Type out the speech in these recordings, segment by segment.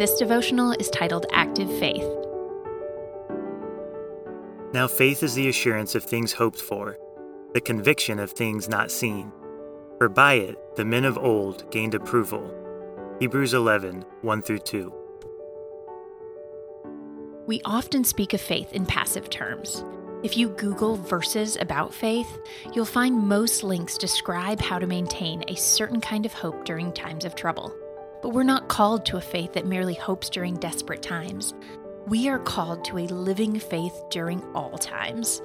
This devotional is titled Active Faith. Now, faith is the assurance of things hoped for, the conviction of things not seen. For by it the men of old gained approval. Hebrews 11 1 through 2. We often speak of faith in passive terms. If you Google verses about faith, you'll find most links describe how to maintain a certain kind of hope during times of trouble. But we're not called to a faith that merely hopes during desperate times. We are called to a living faith during all times.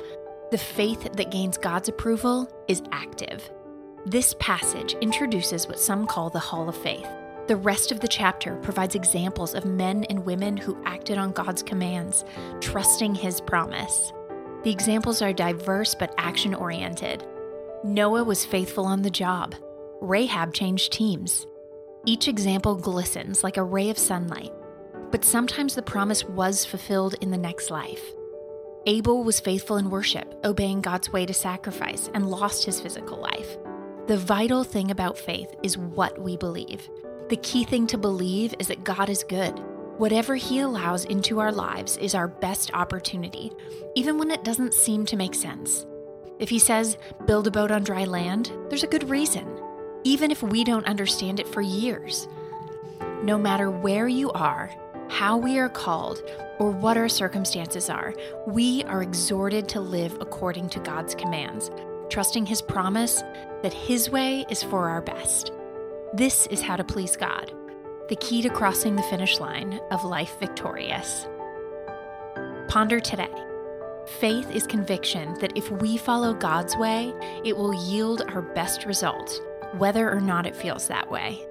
The faith that gains God's approval is active. This passage introduces what some call the Hall of Faith. The rest of the chapter provides examples of men and women who acted on God's commands, trusting His promise. The examples are diverse but action oriented. Noah was faithful on the job. Rahab changed teams. Each example glistens like a ray of sunlight, but sometimes the promise was fulfilled in the next life. Abel was faithful in worship, obeying God's way to sacrifice, and lost his physical life. The vital thing about faith is what we believe. The key thing to believe is that God is good. Whatever He allows into our lives is our best opportunity, even when it doesn't seem to make sense. If He says, build a boat on dry land, there's a good reason even if we don't understand it for years. No matter where you are, how we are called, or what our circumstances are, we are exhorted to live according to God's commands, trusting His promise that His way is for our best. This is how to please God, the key to crossing the finish line of life victorious. Ponder today. Faith is conviction that if we follow God's way, it will yield our best results whether or not it feels that way.